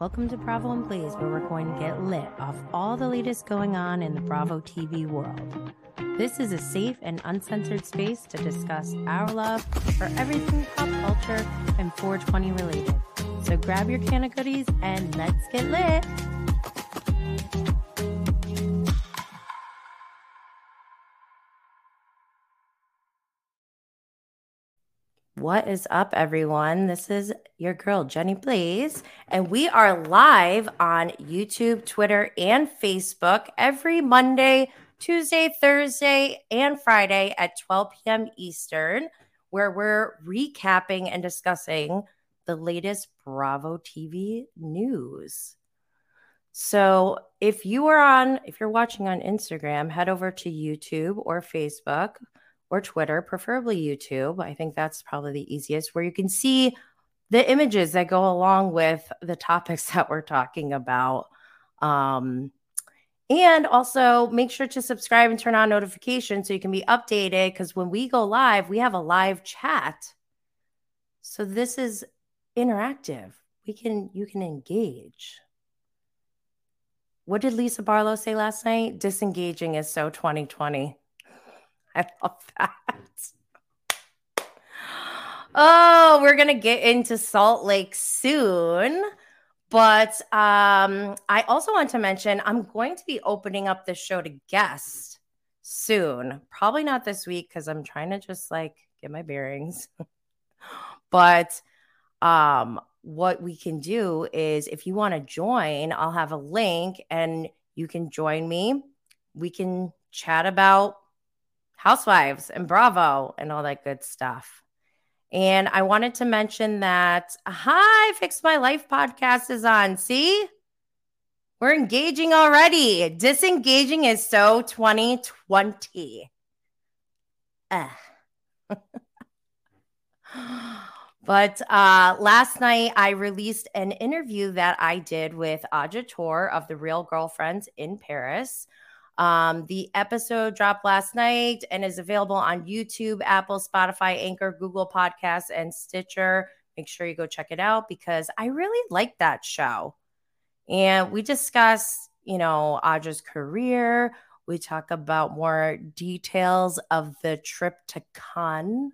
Welcome to Bravo and where we're going to get lit off all the latest going on in the Bravo TV world. This is a safe and uncensored space to discuss our love for everything pop culture and 420 related. So grab your can of goodies and let's get lit. What is up, everyone? This is your girl, Jenny Blaze, and we are live on YouTube, Twitter, and Facebook every Monday, Tuesday, Thursday, and Friday at 12 p.m. Eastern, where we're recapping and discussing the latest Bravo TV news. So, if you are on, if you're watching on Instagram, head over to YouTube or Facebook or Twitter, preferably YouTube. I think that's probably the easiest, where you can see the images that go along with the topics that we're talking about. Um, and also make sure to subscribe and turn on notifications so you can be updated because when we go live, we have a live chat. So this is interactive. We can you can engage. What did Lisa Barlow say last night? Disengaging is so 2020. I love that. Oh, we're gonna get into Salt Lake soon. But um, I also want to mention I'm going to be opening up the show to guests soon. Probably not this week because I'm trying to just like get my bearings. but um, what we can do is if you want to join, I'll have a link and you can join me. We can chat about Housewives and Bravo and all that good stuff. And I wanted to mention that Hi, Fix My Life podcast is on. See? We're engaging already. Disengaging is so 2020. Uh. but uh, last night I released an interview that I did with Adja Toure of the Real Girlfriends in Paris. Um, the episode dropped last night and is available on YouTube, Apple, Spotify, Anchor, Google Podcasts, and Stitcher. Make sure you go check it out because I really like that show. And we discuss, you know, Audrey's career. We talk about more details of the trip to Cannes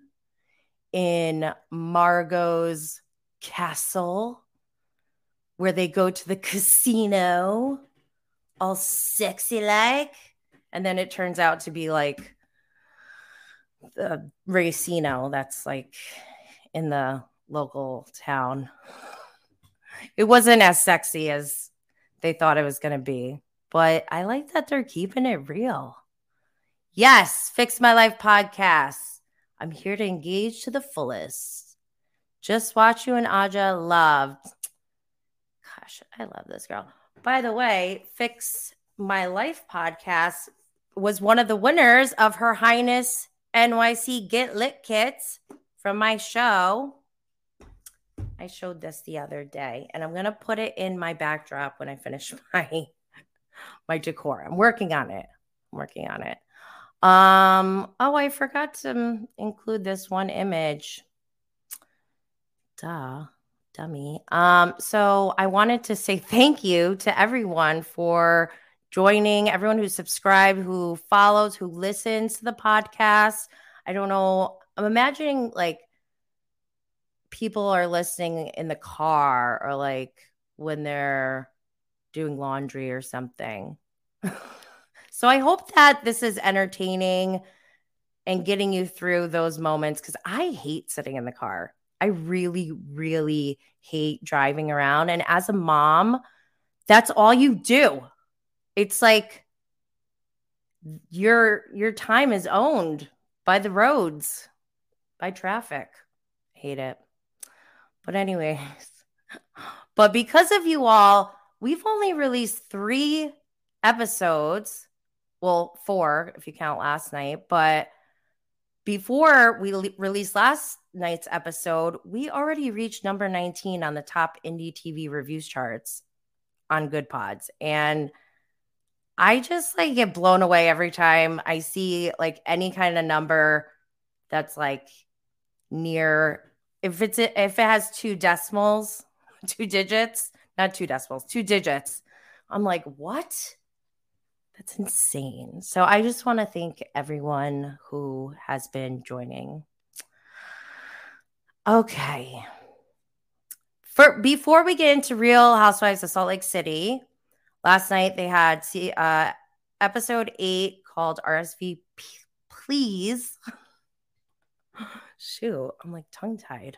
in Margot's castle, where they go to the casino all sexy like. And then it turns out to be like the racino that's like in the local town. It wasn't as sexy as they thought it was going to be, but I like that they're keeping it real. Yes, Fix My Life podcast. I'm here to engage to the fullest. Just watch you and Adja loved. Gosh, I love this girl. By the way, Fix My Life podcast was one of the winners of Her Highness NYC Get Lit kits from my show. I showed this the other day, and I'm gonna put it in my backdrop when I finish my my decor. I'm working on it. I'm working on it. Um, oh, I forgot to include this one image. Duh dummy. Um, so I wanted to say thank you to everyone for joining, everyone who subscribed, who follows, who listens to the podcast. I don't know. I'm imagining like people are listening in the car or like when they're doing laundry or something. so I hope that this is entertaining and getting you through those moments because I hate sitting in the car. I really, really hate driving around. And as a mom, that's all you do. It's like your your time is owned by the roads, by traffic. hate it. But anyways, but because of you all, we've only released three episodes. Well, four if you count last night, but before we le- released last night's episode, we already reached number 19 on the top indie TV reviews charts on Goodpods. And I just like get blown away every time I see like any kind of number that's like near if it's if it has two decimals two digits, not two decimals, two digits. I'm like, what? That's insane. So I just want to thank everyone who has been joining. Okay. For before we get into Real Housewives of Salt Lake City, last night they had uh, episode eight called RSVP, Please. Shoot, I'm like tongue tied.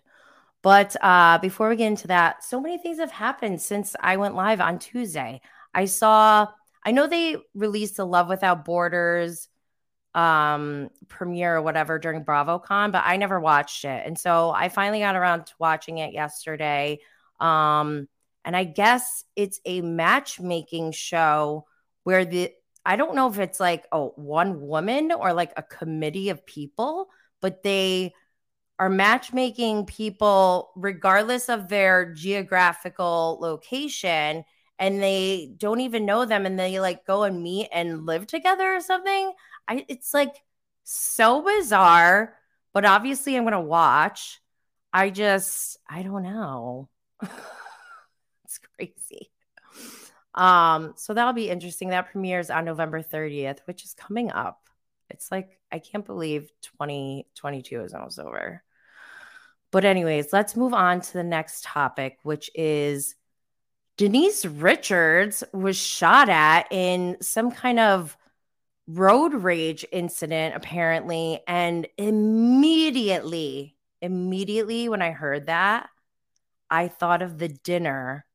But uh, before we get into that, so many things have happened since I went live on Tuesday. I saw, I know they released the Love Without Borders um premiere or whatever during BravoCon, but I never watched it. And so I finally got around to watching it yesterday. Um and I guess it's a matchmaking show where the I don't know if it's like oh one woman or like a committee of people, but they are matchmaking people regardless of their geographical location and they don't even know them and they like go and meet and live together or something. I it's like so bizarre, but obviously I'm going to watch. I just I don't know. it's crazy. Um so that'll be interesting. That premieres on November 30th, which is coming up. It's like I can't believe 2022 is almost over. But, anyways, let's move on to the next topic, which is Denise Richards was shot at in some kind of road rage incident, apparently. And immediately, immediately when I heard that, I thought of the dinner.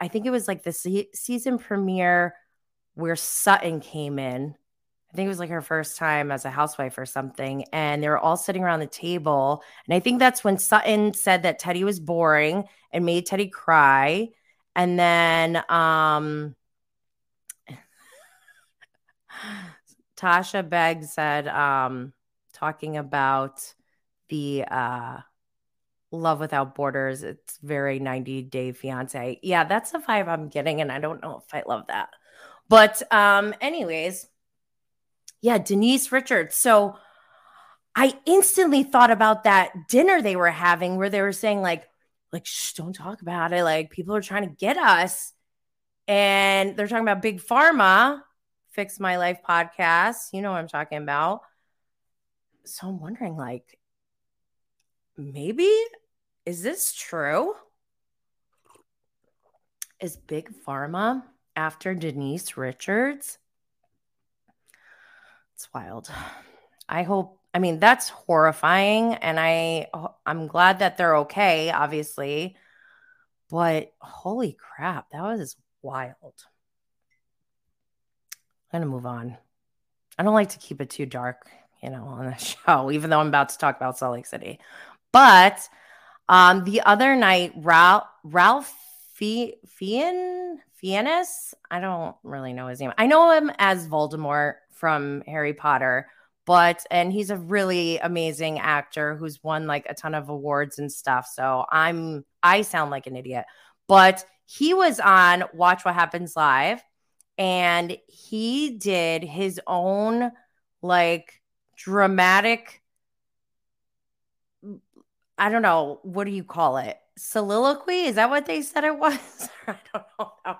I think it was like the se- season premiere where Sutton came in I think it was like her first time as a housewife or something. And they were all sitting around the table. And I think that's when Sutton said that Teddy was boring and made Teddy cry. And then um Tasha Begg said, um, talking about the uh Love Without Borders. It's very 90 Day Fiance. Yeah, that's the vibe I'm getting, and I don't know if I love that. But um, anyways, yeah, Denise Richards. So I instantly thought about that dinner they were having where they were saying, like, like, shh, don't talk about it. Like, people are trying to get us. And they're talking about Big Pharma, Fix My Life podcast. You know what I'm talking about. So I'm wondering, like, maybe is this true? Is Big Pharma after Denise Richards? It's wild. I hope I mean that's horrifying and I I'm glad that they're okay obviously. But holy crap, that was wild. I'm to move on. I don't like to keep it too dark, you know, on the show even though I'm about to talk about Salt Lake City. But um the other night Ralph Ralph Fiennes Fiennes, I don't really know his name. I know him as Voldemort from Harry Potter, but and he's a really amazing actor who's won like a ton of awards and stuff. So I'm I sound like an idiot. But he was on Watch What Happens Live and he did his own like dramatic I don't know, what do you call it? Soliloquy? Is that what they said it was? I don't know.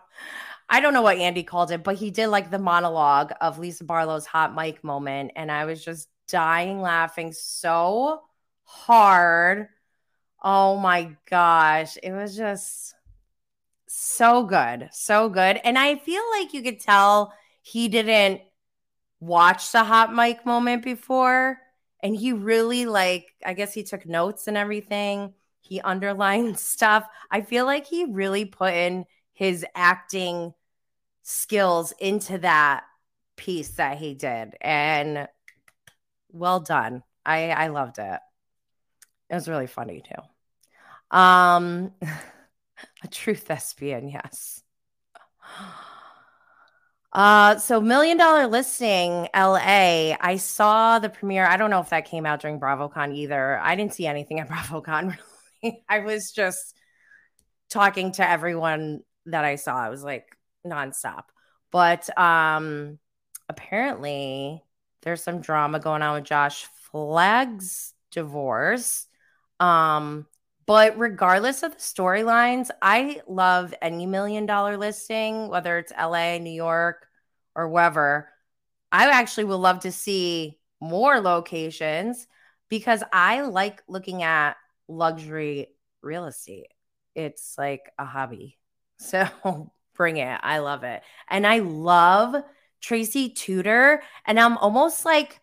I don't know what Andy called it, but he did like the monologue of Lisa Barlow's hot mic moment. And I was just dying laughing so hard. Oh my gosh. It was just so good. So good. And I feel like you could tell he didn't watch the hot mic moment before. And he really, like, I guess he took notes and everything. He underlined stuff. I feel like he really put in his acting skills into that piece that he did. And well done. I I loved it. It was really funny too. Um a true thespian, yes. Uh, so Million Dollar Listing LA. I saw the premiere. I don't know if that came out during BravoCon either. I didn't see anything at BravoCon really. I was just talking to everyone that I saw. I was like nonstop. But um apparently there's some drama going on with Josh Flagg's divorce. Um But regardless of the storylines, I love any million dollar listing, whether it's LA, New York, or wherever. I actually would love to see more locations because I like looking at luxury real estate. It's like a hobby. So bring it. I love it. And I love Tracy Tutor. And I'm almost like,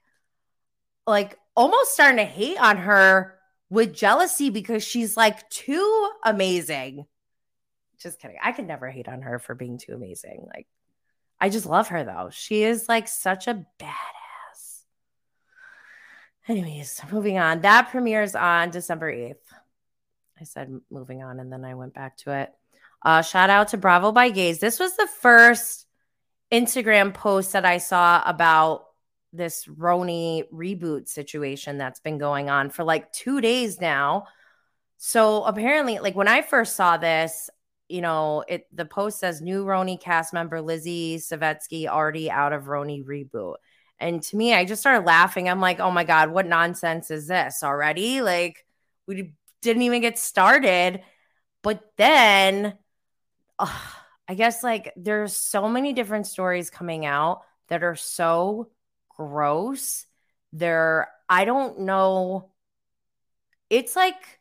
like almost starting to hate on her with jealousy because she's like too amazing. Just kidding. I could never hate on her for being too amazing. Like, I just love her though. She is like such a badass. Anyways, moving on. That premieres on December 8th. I said moving on and then I went back to it. Uh, shout out to Bravo by Gays. This was the first Instagram post that I saw about this RHONY reboot situation that's been going on for like two days now. So apparently, like when I first saw this, you know, it the post says new RHONY cast member Lizzie Savetsky already out of RHONY reboot. And to me, I just started laughing. I'm like, oh my God, what nonsense is this already? Like, we didn't even get started. But then, uh, I guess like there's so many different stories coming out that are so gross. They're, I don't know. It's like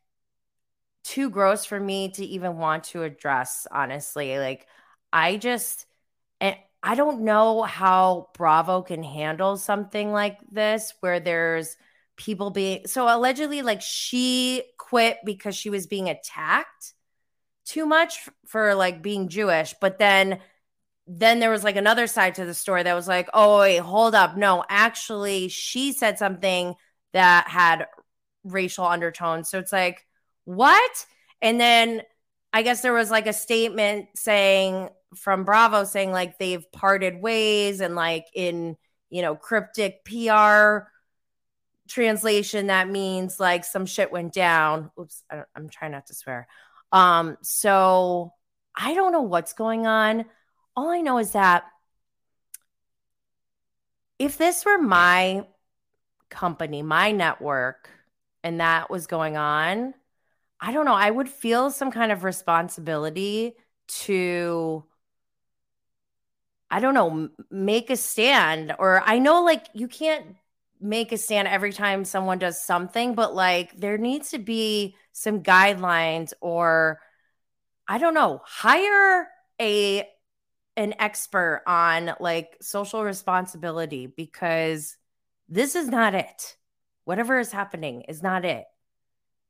too gross for me to even want to address, honestly. Like, I just, and I don't know how Bravo can handle something like this where there's people being so allegedly, like, she quit because she was being attacked too much for like being Jewish, but then then there was like another side to the story that was like, oh, wait, hold up. No, actually, she said something that had racial undertones. So it's like, what? And then I guess there was like a statement saying from Bravo saying like they've parted ways and like in, you know, cryptic PR translation, that means like some shit went down. Oops, I am trying not to swear. Um, so I don't know what's going on. All I know is that if this were my company, my network, and that was going on, I don't know, I would feel some kind of responsibility to I don't know, make a stand or I know like you can't make a stand every time someone does something, but like there needs to be some guidelines or I don't know, hire a an expert on like social responsibility because this is not it. Whatever is happening is not it.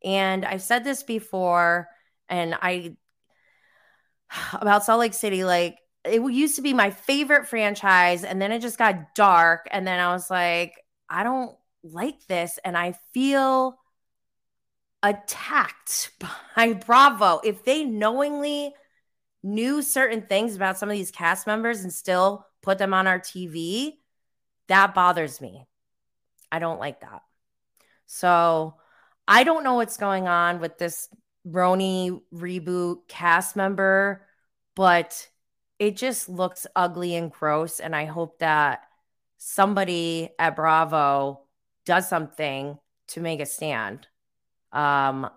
And I've said this before, and I about Salt Lake City, like it used to be my favorite franchise, and then it just got dark. And then I was like, I don't like this, and I feel attacked by Bravo. If they knowingly knew certain things about some of these cast members and still put them on our TV, that bothers me. I don't like that. So I don't know what's going on with this RHONY reboot cast member, but it just looks ugly and gross. And I hope that somebody at Bravo does something to make a stand. Um,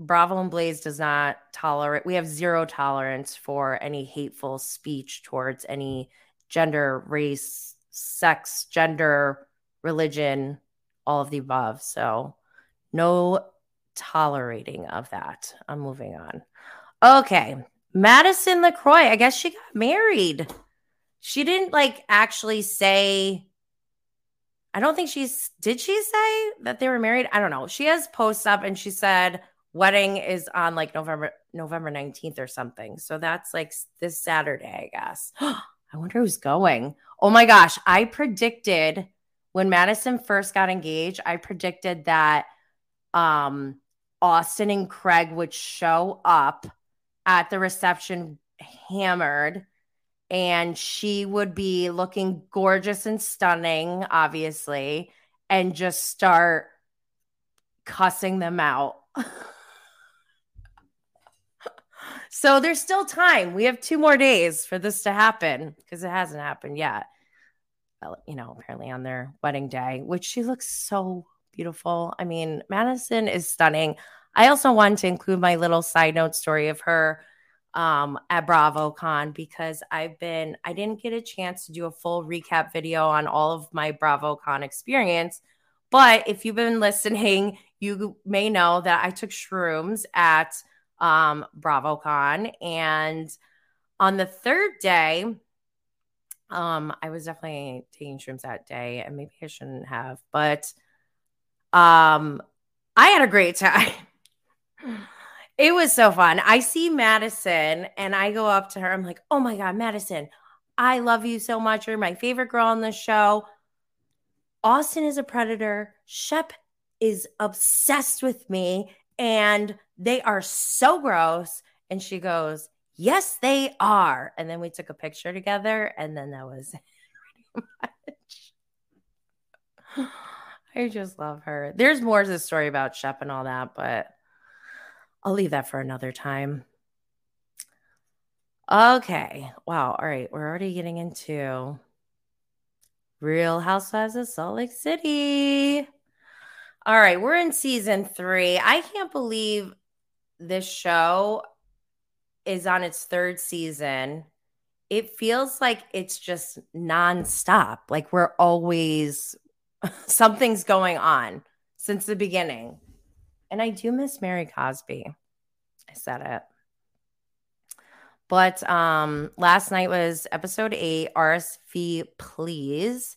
Bravo and Blaze does not tolerate, we have zero tolerance for any hateful speech towards any gender, race, sex, gender, religion, all of the above. So, no tolerating of that. I'm moving on. Okay. Madison LeCroy, I guess she got married. She didn't like actually say, I don't think she's, did she say that they were married? I don't know. She has posts up and she said, wedding is on like November November 19th or something. So that's like this Saturday, I guess. I wonder who's going. Oh my gosh, I predicted when Madison first got engaged, I predicted that um Austin and Craig would show up at the reception hammered and she would be looking gorgeous and stunning, obviously, and just start cussing them out. So there's still time. We have two more days for this to happen because it hasn't happened yet. Uh, you know, apparently on their wedding day, which she looks so beautiful. I mean, Madison is stunning. I also wanted to include my little side note story of her um, at BravoCon because I've been, I didn't get a chance to do a full recap video on all of my BravoCon experience. But if you've been listening, you may know that I took shrooms at um, BravoCon. And on the third day, um, I was definitely taking shrooms that day, and maybe I shouldn't have, but um, I had a great time. It was so fun. I see Madison and I go up to her. I'm like, oh my God, Madison, I love you so much. You're my favorite girl on the show. Austin is a predator. Shep is obsessed with me and they are so gross. And she goes, Yes, they are. And then we took a picture together, and then that was. I just love her. There's more to the story about Shep and all that, but I'll leave that for another time. Okay. Wow. All right. We're already getting into Real Housewives of Salt Lake City. All right. We're in season three. I can't believe this show is on its third season, it feels like it's just nonstop. Like we're always something's going on since the beginning. And I do miss Mary Cosby. I said it. But um last night was episode 8 RSV please.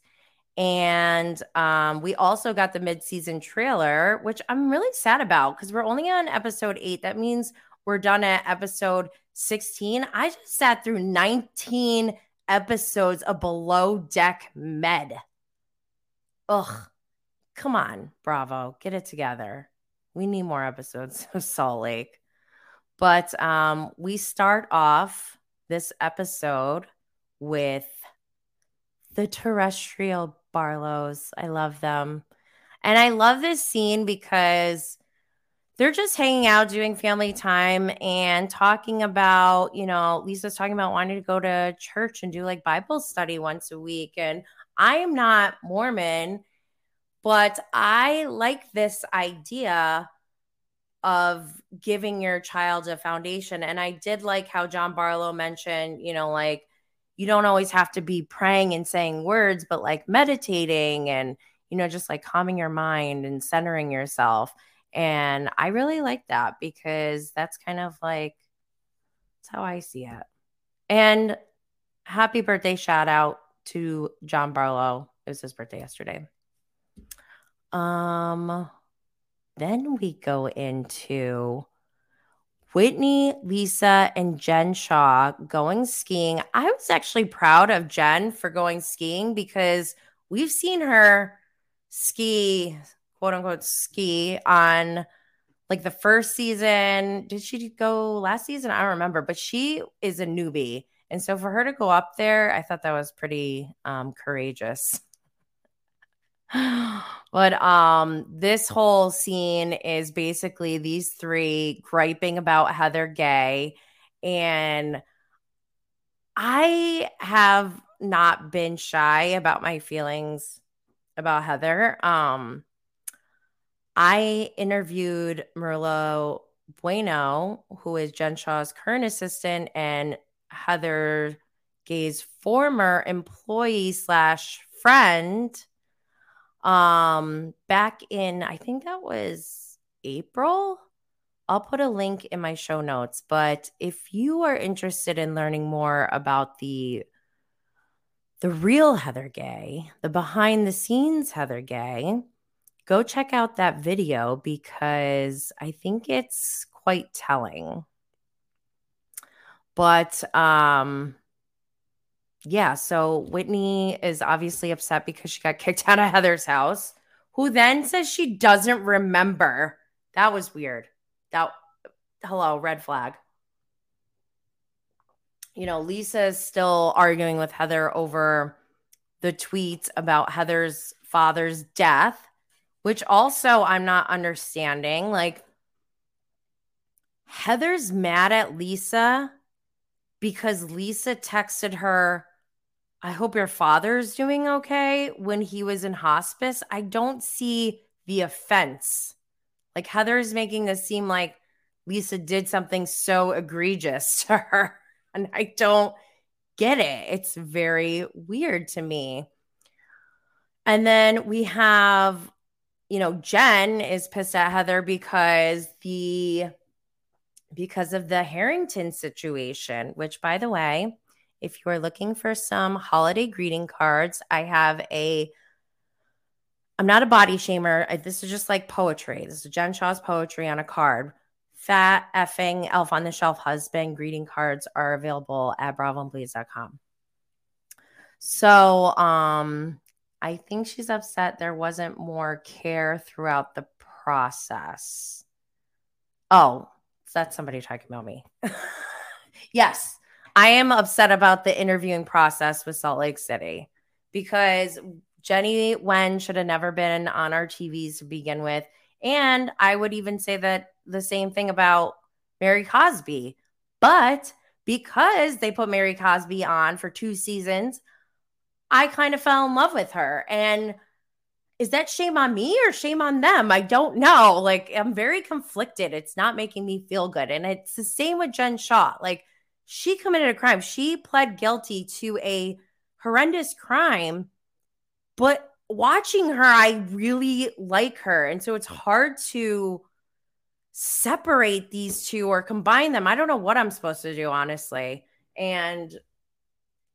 And um, we also got the mid-season trailer, which I'm really sad about because we're only on episode eight. That means we're done at episode 16. I just sat through 19 episodes of Below Deck Med. Ugh. Come on, Bravo. Get it together. We need more episodes of Salt Lake. But um, we start off this episode with the terrestrial Barlows. I love them. And I love this scene because they're just hanging out, doing family time, and talking about, you know, Lisa's talking about wanting to go to church and do like Bible study once a week. And I am not Mormon, but I like this idea of giving your child a foundation. And I did like how John Barlow mentioned, you know, like you don't always have to be praying and saying words, but like meditating and, you know, just like calming your mind and centering yourself. And I really like that because that's kind of like that's how I see it. And happy birthday shout out to John Barlow. It was his birthday yesterday. Um then we go into Whitney, Lisa, and Jen Shah going skiing. I was actually proud of Jen for going skiing because we've seen her ski quote unquote ski on like the first season. Did she go last season? I don't remember, but she is a newbie. And so for her to go up there, I thought that was pretty um, courageous. but um this whole scene is basically these three griping about Heather Gay and I have not been shy about my feelings about Heather. Um I interviewed Marlo Bueno, who is Jen Shah's current assistant and Heather Gay's former employee slash friend. Um, back in I think that was April. I'll put a link in my show notes. But if you are interested in learning more about the the real Heather Gay, the behind the scenes Heather Gay, go check out that video because I think it's quite telling. But um yeah, so Whitney is obviously upset because she got kicked out of Heather's house, who then says she doesn't remember. That was weird. That hello, red flag. You know, Lisa is still arguing with Heather over the tweets about Heather's father's death which also I'm not understanding. Like, Heather's mad at Lisa because Lisa texted her, I hope your father's doing okay when he was in hospice. I don't see the offense Like Heather's making this seem like Lisa did something so egregious to her. And I don't get it. It's very weird to me. And then we have, you know, Jen is pissed at Heather because the because of the Harrington situation, which by the way, if you are looking for some holiday greeting cards, I have a I'm not a body shamer. This is just like poetry. This is Jen Shah's poetry on a card. Fat effing elf on the shelf husband greeting cards are available at bravoandblaze.com. So um I think she's upset there wasn't more care throughout the process. Oh, that's somebody talking about me. yes, I am upset about the interviewing process with Salt Lake City because Jenny Wen should have never been on our TVs to begin with. And I would even say that the same thing about Mary Cosby. But because they put Mary Cosby on for two seasons, I kind of fell in love with her. And is that shame on me or shame on them? I don't know. Like, I'm very conflicted. It's not making me feel good. And it's the same with Jen Shah. Like, she committed a crime. She pled guilty to a horrendous crime. But watching her, I really like her. And so it's hard to separate these two or combine them. I don't know what I'm supposed to do, honestly. And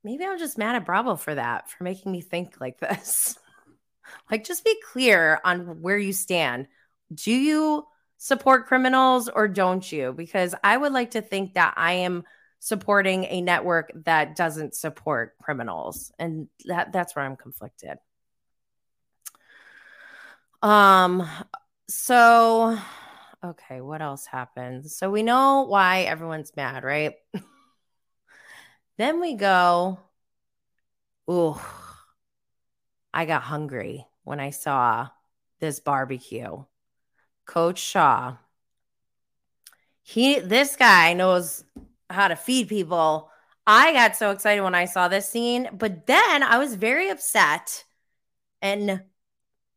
maybe I'm just mad at Bravo for that, for making me think like this. like, just be clear on where you stand. Do you support criminals or don't you? Because I would like to think that I am supporting a network that doesn't support criminals. And that that's where I'm conflicted. Um, so okay, what else happened? So we know why everyone's mad, right? Then we go, ooh, I got hungry when I saw this barbecue. Coach Shah. he, this guy knows how to feed people. I got so excited when I saw this scene, but then I was very upset. And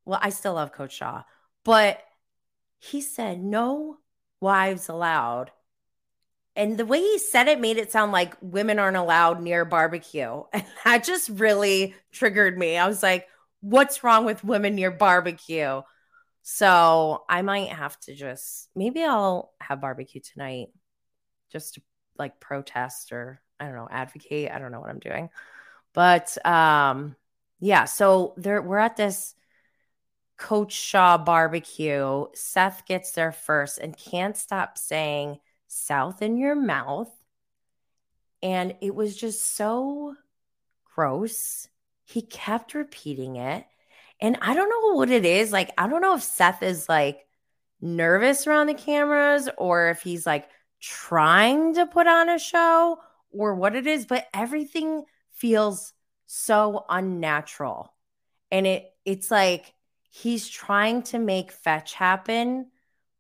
well, I still love Coach Shah, but he said no wives allowed and the way he said it made it sound like women aren't allowed near barbecue. And that just really triggered me. I was like, what's wrong with women near barbecue? So I might have to just maybe I'll have barbecue tonight just to like protest or I don't know, advocate. I don't know what I'm doing. But um yeah, so there we're at this Coach Shah barbecue. Seth gets there first and can't stop saying south in your mouth. And it was just so gross. He kept repeating it. And I don't know what it is. Like, I don't know if Seth is like nervous around the cameras or if he's like trying to put on a show or what it is, but everything feels so unnatural. And it it's like he's trying to make fetch happen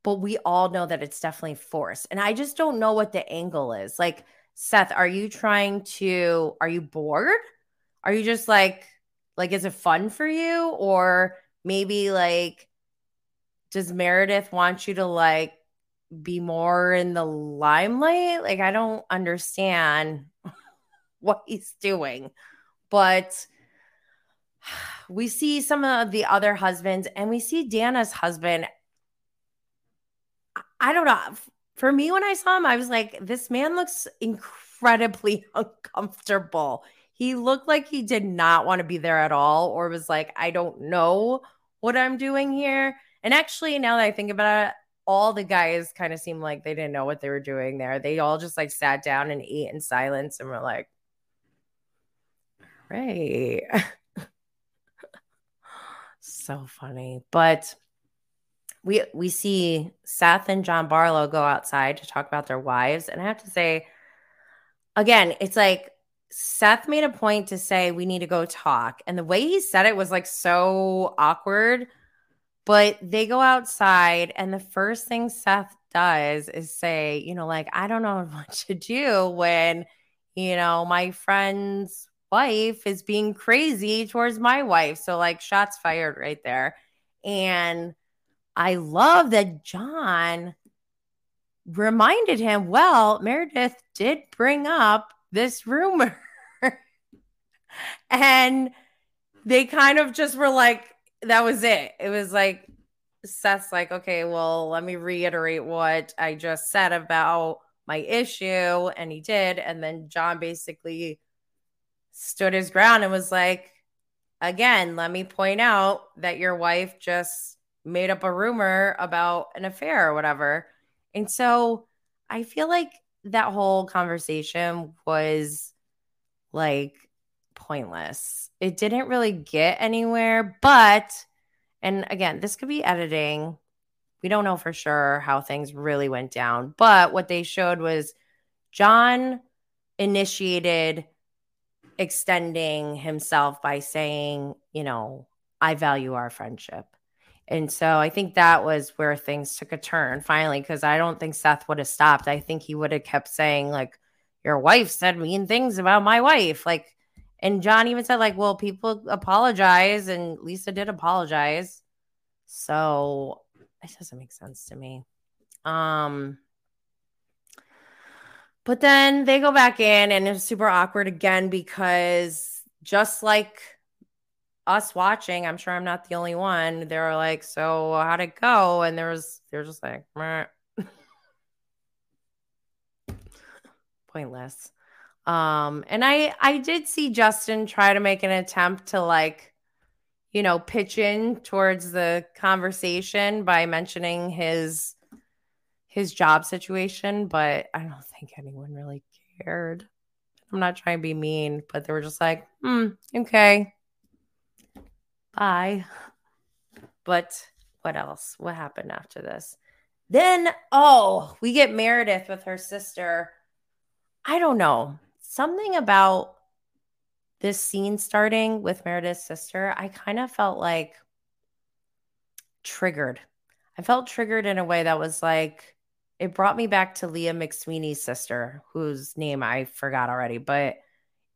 but we all know that it's definitely forced. And I just don't know what the angle is. Like, Seth, are you trying to, are you bored? Are you just like, like, is it fun for you? Or maybe like, does Meredith want you to like be more in the limelight? Like, I don't understand what he's doing. But we see some of the other husbands and we see Dana's husband I don't know. For me, when I saw him, I was like, this man looks incredibly uncomfortable. He looked like he did not want to be there at all, or was like, I don't know what I'm doing here. And actually, now that I think about it, all the guys kind of seemed like they didn't know what they were doing there. They all just like sat down and ate in silence and were like, right. so funny. But we we see Seth and John Barlow go outside to talk about their wives, and I have to say, again, it's like Seth made a point to say we need to go talk, and the way he said it was like so awkward. But they go outside, and the first thing Seth does is say, you know, like I don't know what to do when you know my friend's wife is being crazy towards my wife. So like shots fired right there, and I love that John reminded him, well, Meredith did bring up this rumor. and they kind of just were like, that was it. It was like, Seth's like, okay, well, let me reiterate what I just said about my issue. And he did. And then John basically stood his ground and was like, again, let me point out that your wife just made up a rumor about an affair or whatever. And so I feel like that whole conversation was like pointless. It didn't really get anywhere, but and again, this could be editing. We don't know for sure how things really went down, but what they showed was John initiated extending himself by saying, you know, I value our friendship. And so I think that was where things took a turn finally, because I don't think Seth would have stopped. I think he would have kept saying, like, your wife said mean things about my wife. Like, and John even said, like, well, people apologize, and Lisa did apologize. So it doesn't make sense to me. Um, but then they go back in, and it's super awkward again because just like us watching, I'm sure I'm not the only one. They were like, "So how'd it go?" And there was, they're just like, pointless. Um, and I, I did see Justin try to make an attempt to like, you know, pitch in towards the conversation by mentioning his his job situation, but I don't think anyone really cared. I'm not trying to be mean, but they were just like, hmm, okay, Bye. But what else? What happened after this? Then, oh, we get Meredith with her sister. I don't know. Something about this scene starting with Meredith's sister, I kind of felt like triggered. I felt triggered in a way that was like, it brought me back to Leah McSweeney's sister, whose name I forgot already, but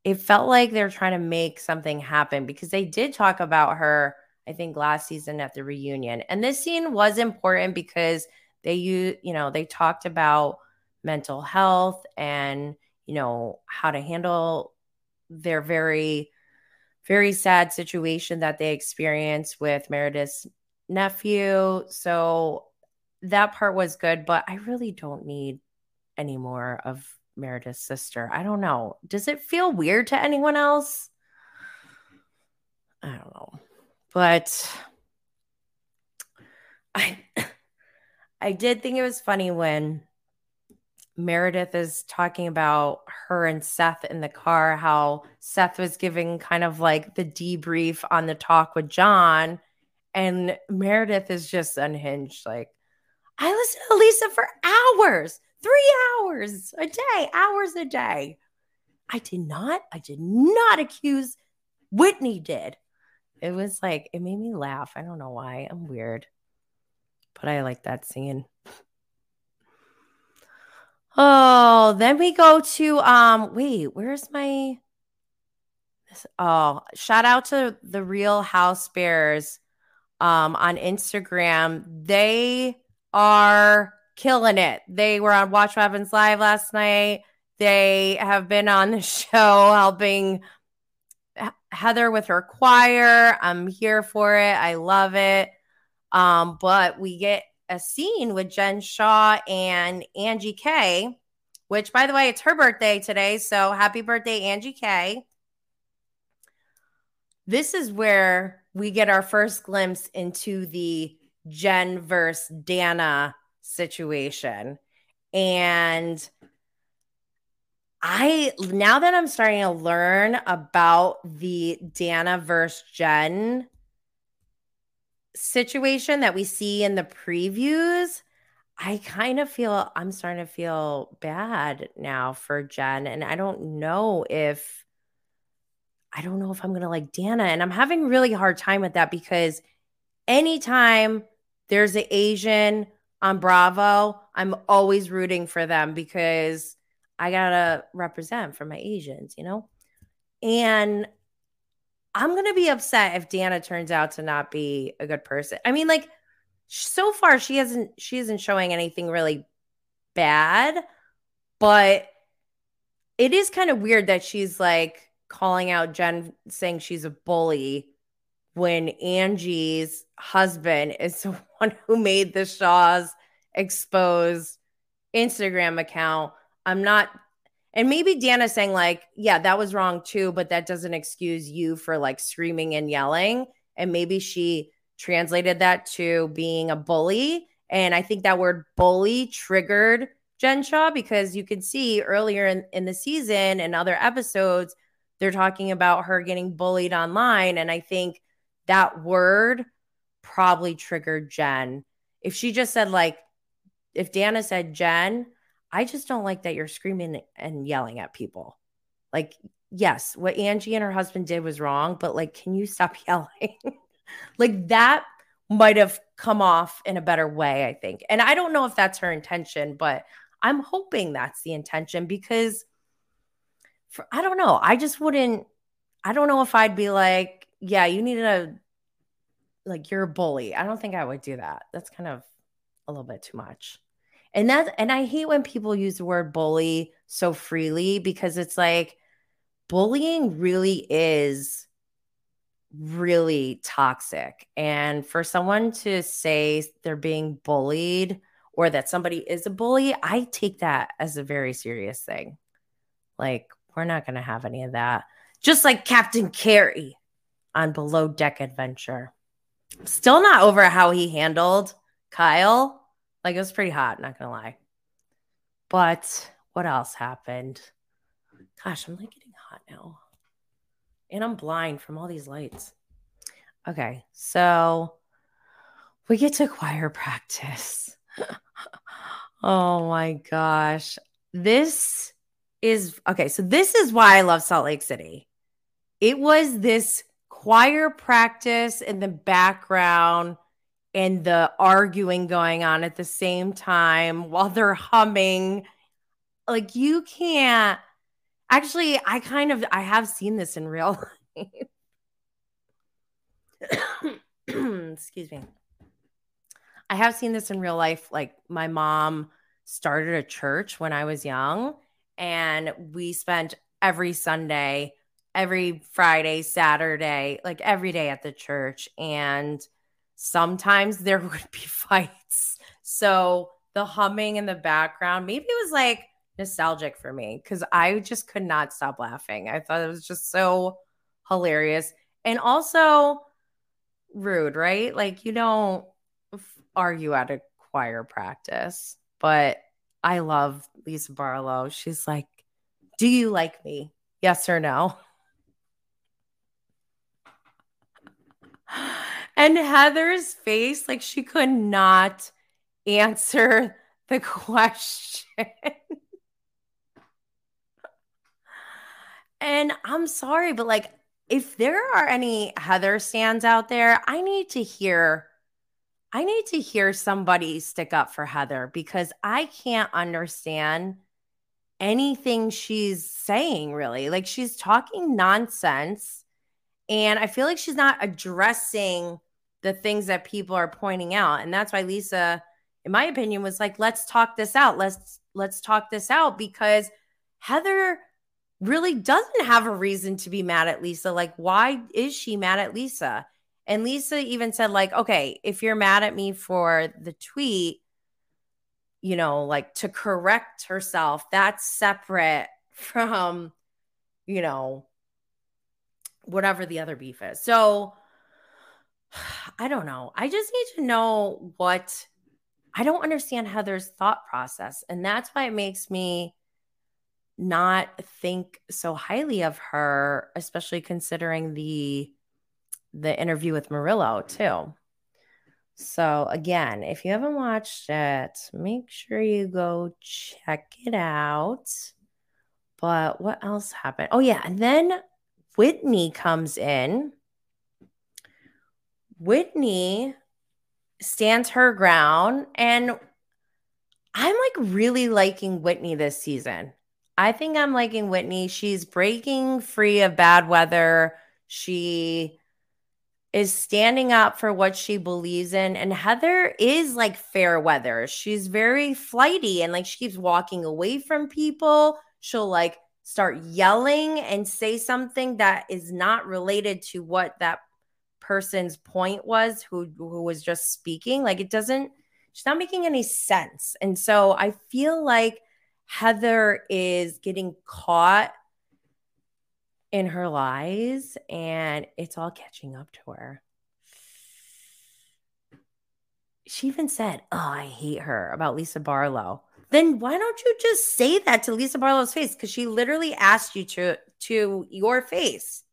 it felt like they're trying to make something happen because they did talk about her, I think, last season at the reunion. And this scene was important because they you you know, they talked about mental health and, you know, how to handle their very, very sad situation that they experienced with Meredith's nephew. So that part was good, but I really don't need any more of Meredith's sister. I don't know. Does it feel weird to anyone else? I don't know. But I I did think it was funny when Meredith is talking about her and Seth in the car, how Seth was giving kind of like the debrief on the talk with John. And Meredith is just unhinged. Like, I listen to Lisa for hours three hours a day, hours a day. I did not, I did not accuse Whitney did. It was like, it made me laugh. I don't know why. I'm weird. But I like that scene. Oh, then we go to um wait, where's my oh shout out to the real house bears um on Instagram. They are killing it. They were on Watch What Live last night. They have been on the show helping Heather with her choir. I'm here for it. I love it. Um, but we get a scene with Jen Shah and Angie K, which, by the way, it's her birthday today. So happy birthday, Angie K. This is where we get our first glimpse into the Jen versus Dana situation. And I now that I'm starting to learn about the Dana versus Jen situation that we see in the previews, I kind of feel I'm starting to feel bad now for Jen. And I don't know if I don't know if I'm gonna like Dana. And I'm having really hard time with that because anytime there's an Asian on Bravo, I'm always rooting for them because I gotta represent for my Asians, you know? And I'm gonna be upset if Dana turns out to not be a good person. I mean, like, so far she hasn't she isn't showing anything really bad, but it is kind of weird that she's like calling out Jen saying she's a bully when Angie's husband is the one who made the Shah's expose Instagram account. I'm not and maybe Dana saying like, yeah, that was wrong too, but that doesn't excuse you for like screaming and yelling. And maybe she translated that to being a bully. And I think that word bully triggered Jen Shah because you could see earlier in, in the season and other episodes, they're talking about her getting bullied online. And I think that word probably triggered Jen. If she just said, like, if Dana said, Jen, I just don't like that you're screaming and yelling at people. Like, yes, what Angie and her husband did was wrong, but like, can you stop yelling? like, that might have come off in a better way, I think. And I don't know if that's her intention, but I'm hoping that's the intention because for, I don't know. I just wouldn't, I don't know if I'd be like, yeah, you need to, like, you're a bully. I don't think I would do that. That's kind of a little bit too much. And that's and I hate when people use the word bully so freely because it's like bullying really is really toxic. And for someone to say they're being bullied or that somebody is a bully, I take that as a very serious thing. Like, we're not going to have any of that. Just like Captain Kerry on Below Deck Adventure. Still not over how he handled Kyle like it was pretty hot, not gonna lie. But what else happened? Gosh, I'm like getting hot now. And I'm blind from all these lights. Okay, so we get to choir practice. oh my gosh. This is okay. So, this is why I love Salt Lake City. It was this choir practice in the background and the arguing going on at the same time while they're humming. Like you can't actually I kind of I have seen this in real life. Excuse me. I have seen this in real life. Like my mom started a church when I was young, and we spent every Sunday, every Friday, Saturday, like every day at the church. And sometimes there would be fights. So the humming in the background, maybe it was like nostalgic for me because I just could not stop laughing. I thought it was just so hilarious and also rude, right? Like you don't argue at a choir practice, but I love Lisa Barlow. She's like, Do you like me? Yes or no? And Heather's face, like she could not answer the question. and I'm sorry, but like, if there are any Heather stands out there, I need to hear. I need to hear somebody stick up for Heather because I can't understand anything she's saying, really. Like, she's talking nonsense. And I feel like she's not addressing the things that people are pointing out. And that's why Lisa, in my opinion, was like, let's talk this out. Let's let's talk this out because Heather really doesn't have a reason to be mad at Lisa. Like, why is she mad at Lisa? And Lisa even said, like, okay, if you're mad at me for the tweet, you know, like to correct herself, that's separate from, you know, whatever the other beef is. So I don't know. I just need to know what I don't understand Heather's thought process. And that's why it makes me not think so highly of her, especially considering the the interview with Murillo too. So again, if you haven't watched it, make sure you go check it out. But what else happened? Oh yeah, and then Whitney comes in Whitney stands her ground and I'm like really liking Whitney this season. I think I'm liking Whitney. She's breaking free of bad weather. She is standing up for what she believes in. And Heather is like fair weather. She's very flighty and like she keeps walking away from people. She'll like start yelling and say something that is not related to what that person's point was who who was just speaking. Like it doesn't she's not making any sense. And so I feel like Heather is getting caught in her lies and it's all catching up to her. She even said, Oh, I hate her about Lisa Barlow. Then why don't you just say that to Lisa Barlow's face? Because she literally asked you to to your face.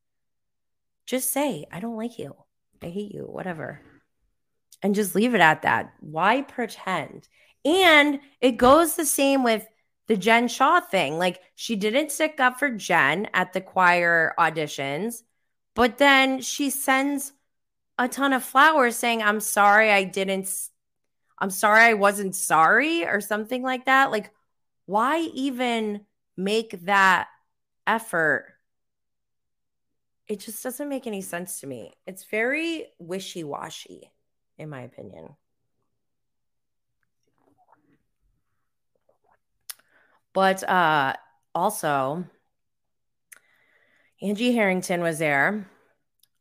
Just say, I don't like you. I hate you, whatever. And just leave it at that. Why pretend? And it goes the same with the Jen Shah thing. Like she didn't stick up for Jen at the choir auditions, but then she sends a ton of flowers saying, I'm sorry I didn't, I'm sorry I wasn't sorry or something like that. Like, why even make that effort? It just doesn't make any sense to me. It's very wishy washy, in my opinion. But uh, also, Angie Harrington was there.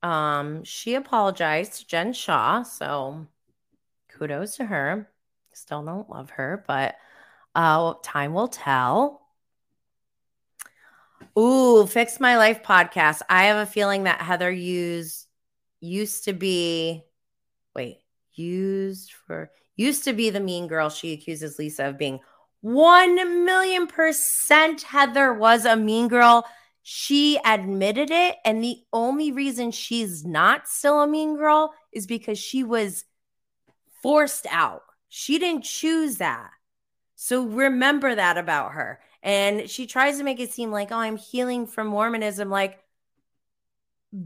Um, she apologized to Jen Shah. so kudos to her. Still don't love her, but uh, time will tell. Ooh, Fix My Life podcast. I have a feeling that Heather used used to be wait, used for used to be the mean girl she accuses Lisa of being 1 million percent Heather was a mean girl. She admitted it. And the only reason she's not still a mean girl is because she was forced out. She didn't choose that. So remember that about her. And she tries to make it seem like, oh, I'm healing from Mormonism. Like,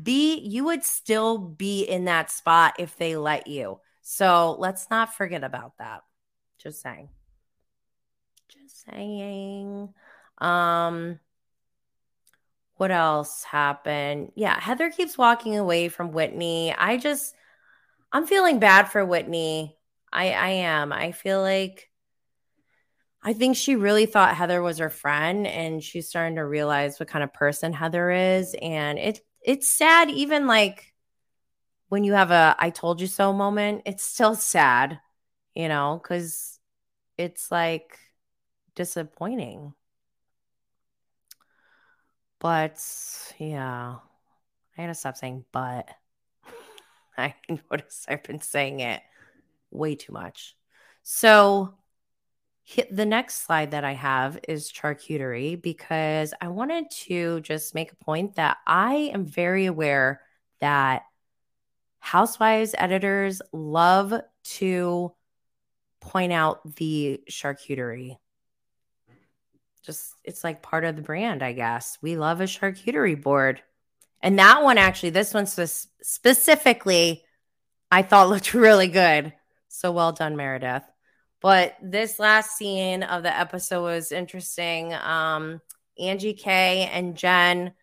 be you would still be in that spot if they let you. So let's not forget about that. Just saying Just saying. Um, what else happened? Yeah, Heather keeps walking away from Whitney. I just, I'm feeling bad for Whitney. I, I am. I feel like, I think she really thought Heather was her friend, and she's starting to realize what kind of person Heather is. And it, it's sad, even like when you have a "I told you so" moment. It's still sad, you know, because it's like disappointing. But yeah, I gotta stop saying but. I notice I've been saying it way too much. So the next slide that I have is charcuterie because I wanted to just make a point that I am very aware that housewives editors love to point out the charcuterie just it's like part of the brand, I guess. We love a charcuterie board. And that one actually, this one specifically, I thought looked really good. So well done, Meredith. But this last scene of the episode was interesting. Um, Angie K and Jen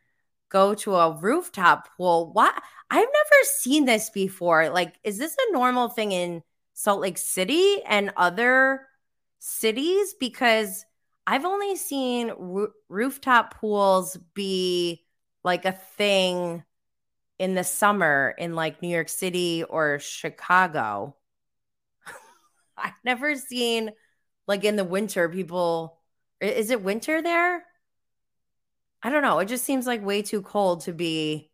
go to a rooftop pool. What? I've never seen this before. Like, is this a normal thing in Salt Lake City and other cities? Because I've only seen rooftop pools be like a thing in the summer in like New York City or Chicago. I've never seen like in the winter people is it winter there? I don't know. It just seems like way too cold to be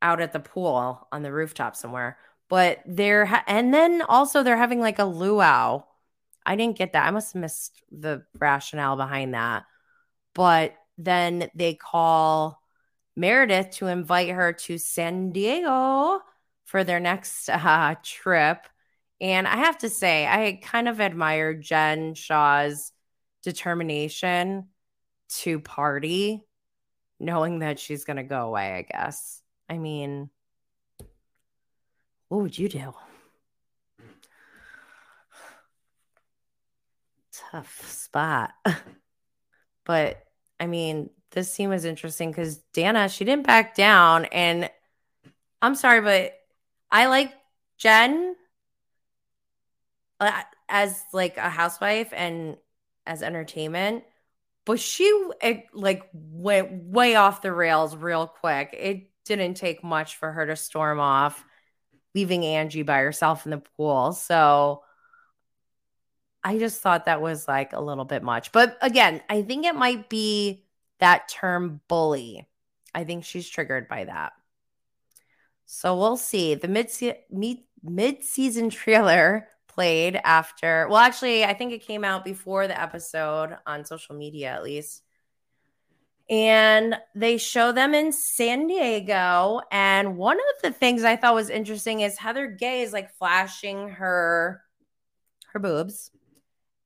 out at the pool on the rooftop somewhere. But they're ha- and then also they're having like a luau I didn't get that. I must have missed the rationale behind that. But then they call Meredith to invite her to San Diego for their next uh, trip. And I have to say, I kind of admire Jen Shah's determination to party, knowing that she's going to go away, I guess. I mean, what would you do? tough spot. but I mean, this scene was interesting because Dana, she didn't back down. And I'm sorry, but I like Jen uh, as like a housewife and as entertainment, but she it, like went way off the rails real quick. It didn't take much for her to storm off, leaving Angie by herself in the pool. So I just thought that was like a little bit much. But again, I think it might be that term bully. I think she's triggered by that. So we'll see. The mid mid season trailer played after. Well, actually, I think it came out before the episode on social media, at least. And they show them in San Diego. And one of the things I thought was interesting is Heather Gay is like flashing her her boobs.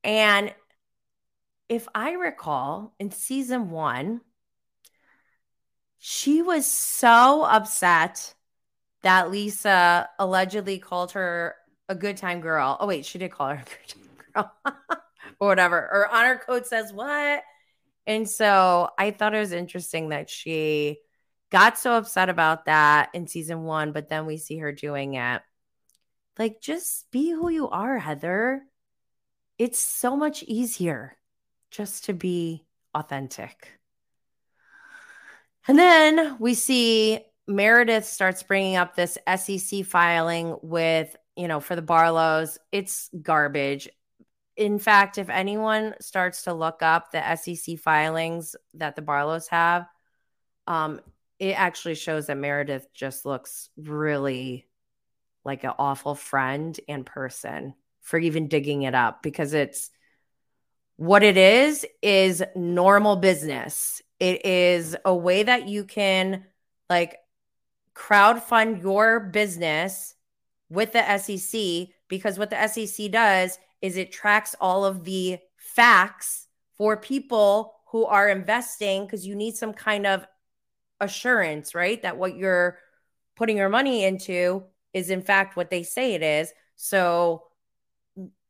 And if I recall, in season one, she was so upset that Lisa allegedly called her a good time girl. Oh, wait, she did call her a good time girl or whatever. Or honor code says what? And so I thought it was interesting that she got so upset about that in season one, but then we see her doing it. Like, just be who you are, Heather. It's so much easier just to be authentic. And then we see Meredith starts bringing up this SEC filing with, you know, for the Barlows. It's garbage. In fact, if anyone starts to look up the SEC filings that the Barlows have, um, it actually shows that Meredith just looks really like an awful friend and person for even digging it up because it's what it is is normal business. It is a way that you can like crowd fund your business with the SEC because what the SEC does is it tracks all of the facts for people who are investing because you need some kind of assurance, right? That what you're putting your money into is in fact what they say it is. So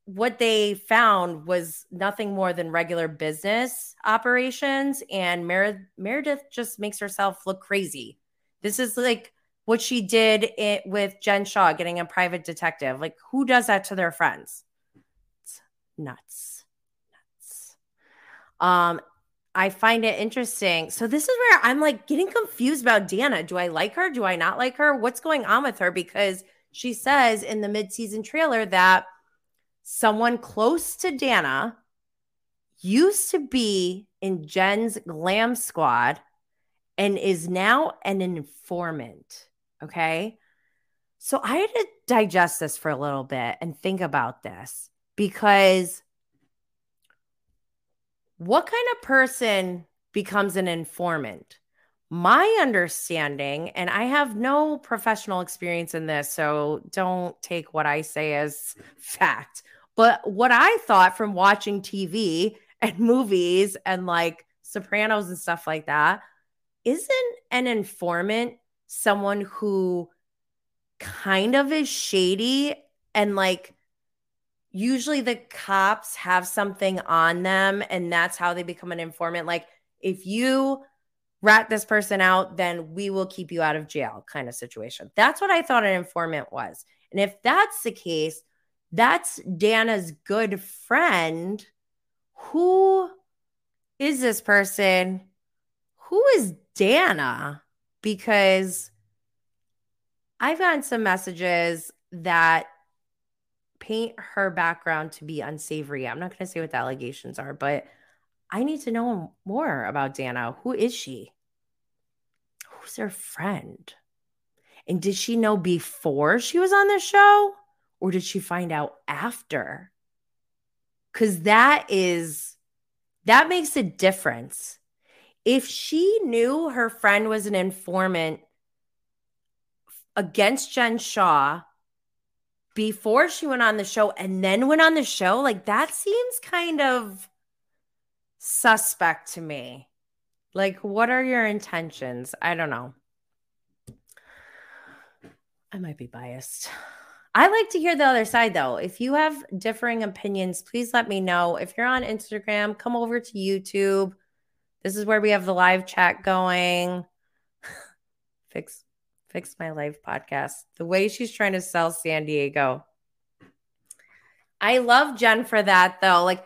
what they found was nothing more than regular business operations and Mer- Meredith just makes herself look crazy. This is like what she did it with Jen Shah getting a private detective. Like, who does that to their friends? It's nuts. Nuts. Um, I find it interesting. So this is where I'm like getting confused about Dana. Do I like her? Do I not like her? What's going on with her? Because she says in the mid-season trailer that someone close to Dana used to be in Jen's glam squad and is now an informant. Okay. So I had to digest this for a little bit and think about this because what kind of person becomes an informant? My understanding, and I have no professional experience in this, so don't take what I say as fact. But what I thought from watching TV and movies and like Sopranos and stuff like that, isn't an informant someone who kind of is shady and like usually the cops have something on them and that's how they become an informant? Like if you rat this person out then we will keep you out of jail kind of situation. That's what i thought an informant was. And if that's the case that's dana's good friend who is this person who is dana because I've gotten some messages that paint her background to be unsavory. I'm not going to say what the allegations are, but I need to know more about Dana. Who is she? Who's her friend? And did she know before she was on the show or did she find out after? Because that is, that makes a difference if she knew her friend was an informant against Jen Shah before she went on the show and then went on the show, like that seems kind of suspect to me. Like, what are your intentions? I don't know. I might be biased. I like to hear the other side though. If you have differing opinions, please let me know. If you're on Instagram, come over to YouTube this is where we have the live chat going. Fix Fix My live podcast. The way she's trying to sell San Diego. I love Jen for that though. Like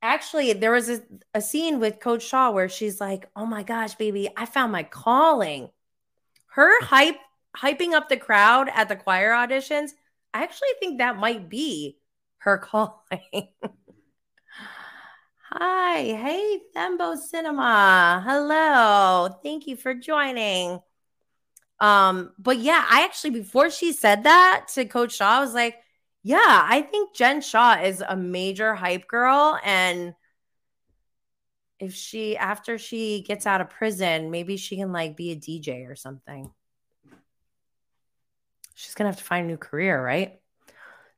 actually there was a, a scene with Coach shah where she's like, "Oh my gosh, baby, I found my calling." Her hype hyping up the crowd at the choir auditions, I actually think that might be her calling. Hi, hey, Thembo Cinema. Hello. Thank you for joining. Um, but yeah, I actually before she said that to Coach Shah, I was like, yeah, I think Jen Shah is a major hype girl. And if she after she gets out of prison, maybe she can like be a DJ or something. She's gonna have to find a new career, right?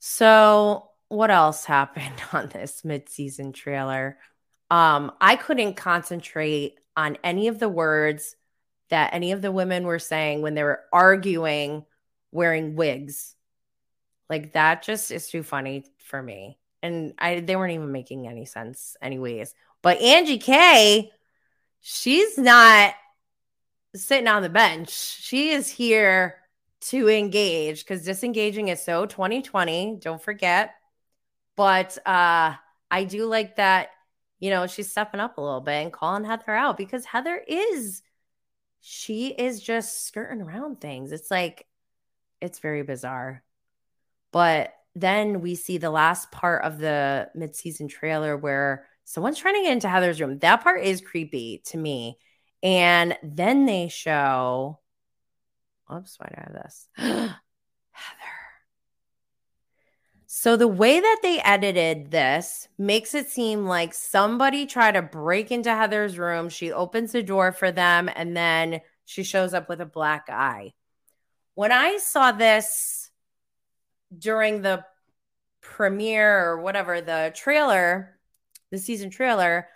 So what else happened on this mid-season trailer? Um, I couldn't concentrate on any of the words that any of the women were saying when they were arguing wearing wigs. Like that just is too funny for me. And I they weren't even making any sense anyways. But Angie K, she's not sitting on the bench. She is here to engage because disengaging is so 2020. Don't forget. But uh, I do like that, you know, she's stepping up a little bit and calling Heather out because Heather is, she is just skirting around things. It's like, it's very bizarre. But then we see the last part of the midseason trailer where someone's trying to get into Heather's room. That part is creepy to me. And then they show, oops, why do I have this? Heather so the way that they edited this makes it seem like somebody tried to break into Heather's room. She opens the door for them and then she shows up with a black eye. When I saw this during the premiere or whatever, the trailer, the season trailer,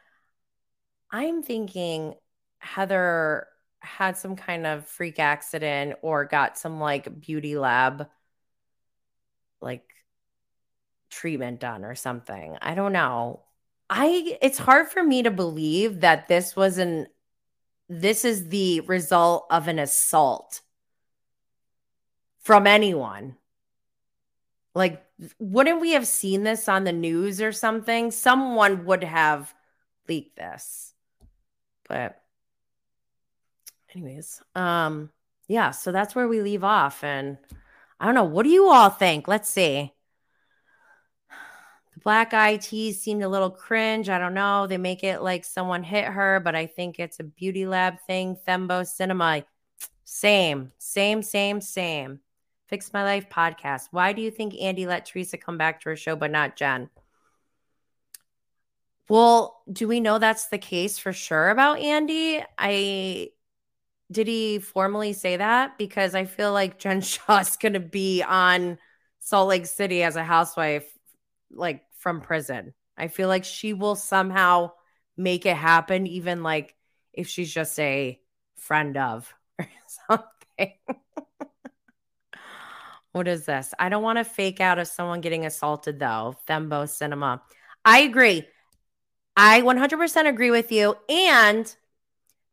I'm thinking Heather had some kind of freak accident or got some like beauty lab like treatment done or something. I don't know. I it's hard for me to believe that this was an this is the result of an assault from anyone. Like wouldn't we have seen this on the news or something? Someone would have leaked this. But anyways, um yeah, so that's where we leave off and I don't know, what do you all think? Let's see. The black eye tees seemed a little cringe. I don't know. They make it like someone hit her, but I think it's a beauty lab thing. Thembo Cinema. Same, same, same, same. Fix My Life podcast. Why do you think Andy let Teresa come back to her show, but not Jen? Well, do we know that's the case for sure about Andy? I did he formally say that? Because I feel like Jen Shah's going to be on Salt Lake City as a housewife, like from prison. I feel like she will somehow make it happen, even like if she's just a friend of or something. what is this? I don't want to fake out of someone getting assaulted, though. Thembo Cinema. I agree. I 100% agree with you. And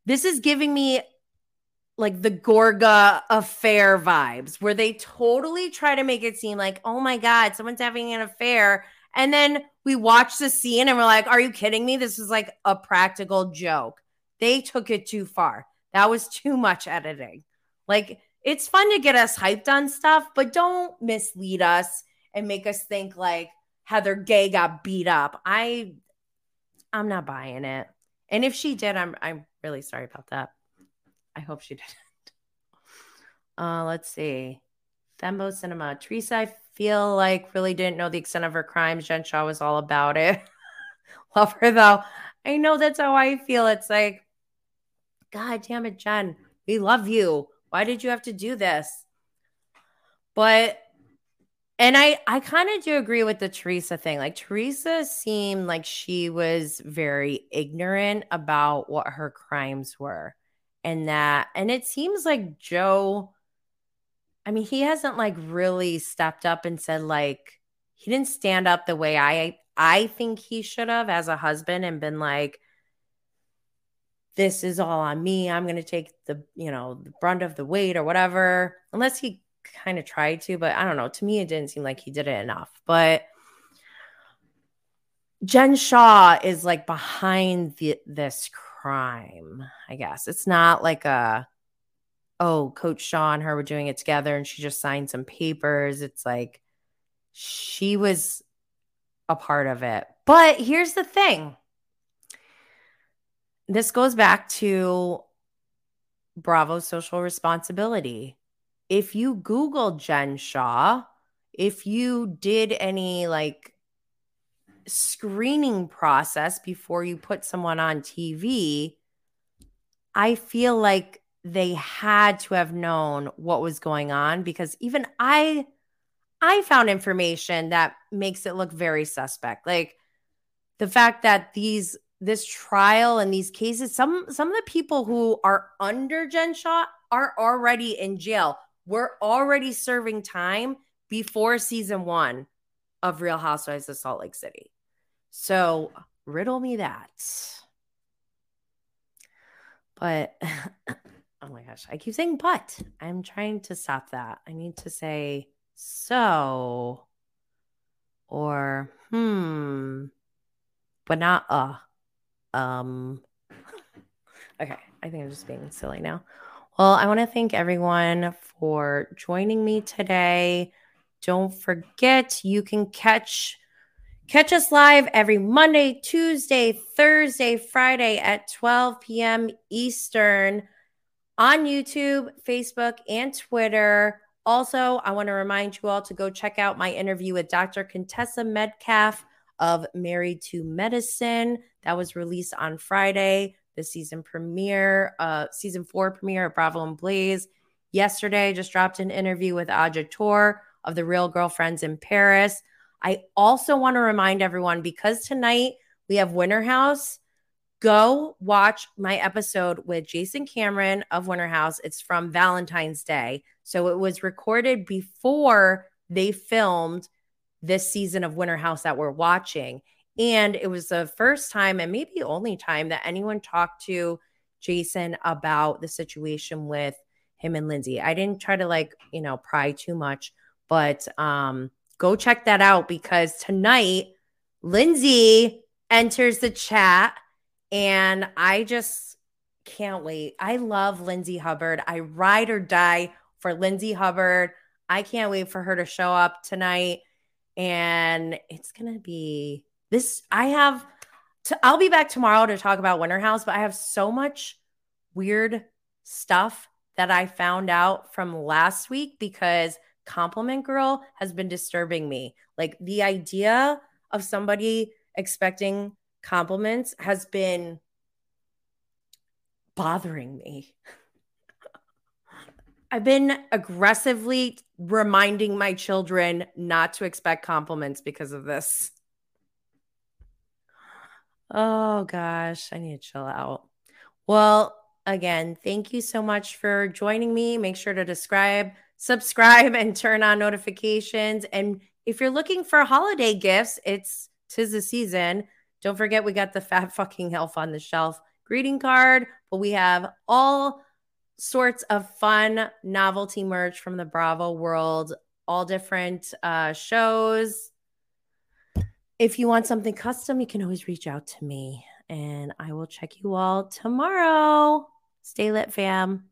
this is giving me like the Gorga affair vibes where they totally try to make it seem like, oh my God, someone's having an affair. And then we watch the scene and we're like, are you kidding me? This is like a practical joke. They took it too far. That was too much editing. Like, it's fun to get us hyped on stuff, but don't mislead us and make us think like Heather Gay got beat up. I I'm not buying it. And if she did, I'm I'm really sorry about that. I hope she didn't. Uh let's see. Thembo Cinema. Teresa, I feel like really didn't know the extent of her crimes. Jen Shah was all about it. Love her though. I know that's how I feel. It's like, God damn it, Jen. We love you. Why did you have to do this? But and I I kind of do agree with the Teresa thing. Like Teresa seemed like she was very ignorant about what her crimes were. And that and it seems like Joe I mean, he hasn't like really stepped up and said like he didn't stand up the way I I think he should have as a husband and been like this is all on me. I'm going to take the, you know, the brunt of the weight or whatever. Unless he kind of tried to, but I don't know. To me, it didn't seem like he did it enough. But Jen Shah is like behind the, this crime, I guess. It's not like a, oh, Coach Shah and her were doing it together and she just signed some papers. It's like she was a part of it. But here's the thing this goes back to Bravo social responsibility. If you Google Jen Shah, if you did any like screening process before you put someone on TV, I feel like they had to have known what was going on because even I I found information that makes it look very suspect. Like the fact that these this trial and these cases, some some of the people who are under Jen Shah are already in jail. We're already serving time before season one of Real Housewives of Salt Lake City. So riddle me that. But oh my gosh, I keep saying but. I'm trying to stop that. I need to say so or hmm, but not uh. Um, okay, I think I'm just being silly now. Well, I want to thank everyone for joining me today. Don't forget, you can catch catch us live every Monday, Tuesday, Thursday, Friday at 12 p.m. Eastern on YouTube, Facebook, and Twitter. Also, I want to remind you all to go check out my interview with Dr. Contessa Metcalfe of Married to Medicine that was released on Friday. The season premiere, uh, season four premiere at Bravo and Blaze. Yesterday, just dropped an interview with Adja Toure of the Real Girlfriends in Paris. I also want to remind everyone because tonight we have Winter House. Go watch my episode with Jason Cameron of Winter House. It's from Valentine's Day. So it was recorded before they filmed this season of Winter House that we're watching. And it was the first time and maybe only time that anyone talked to Jason about the situation with him and Lindsay. I didn't try to like, you know, pry too much, but um go check that out because tonight Lindsay enters the chat and I just can't wait. I love Lindsay Hubbard. I ride or die for Lindsay Hubbard. I can't wait for her to show up tonight and it's going to be this I have to I'll be back tomorrow to talk about Winter House, but I have so much weird stuff that I found out from last week because Compliment Girl has been disturbing me. Like the idea of somebody expecting compliments has been bothering me. I've been aggressively reminding my children not to expect compliments because of this. Oh gosh, I need to chill out. Well, again, thank you so much for joining me. Make sure to describe, subscribe, and turn on notifications. And if you're looking for holiday gifts, it's tis the season. Don't forget, we got the fat fucking elf on the shelf greeting card, but we have all sorts of fun novelty merch from the Bravo world, all different uh, shows, if you want something custom, you can always reach out to me and I will check you all tomorrow. Stay lit, fam.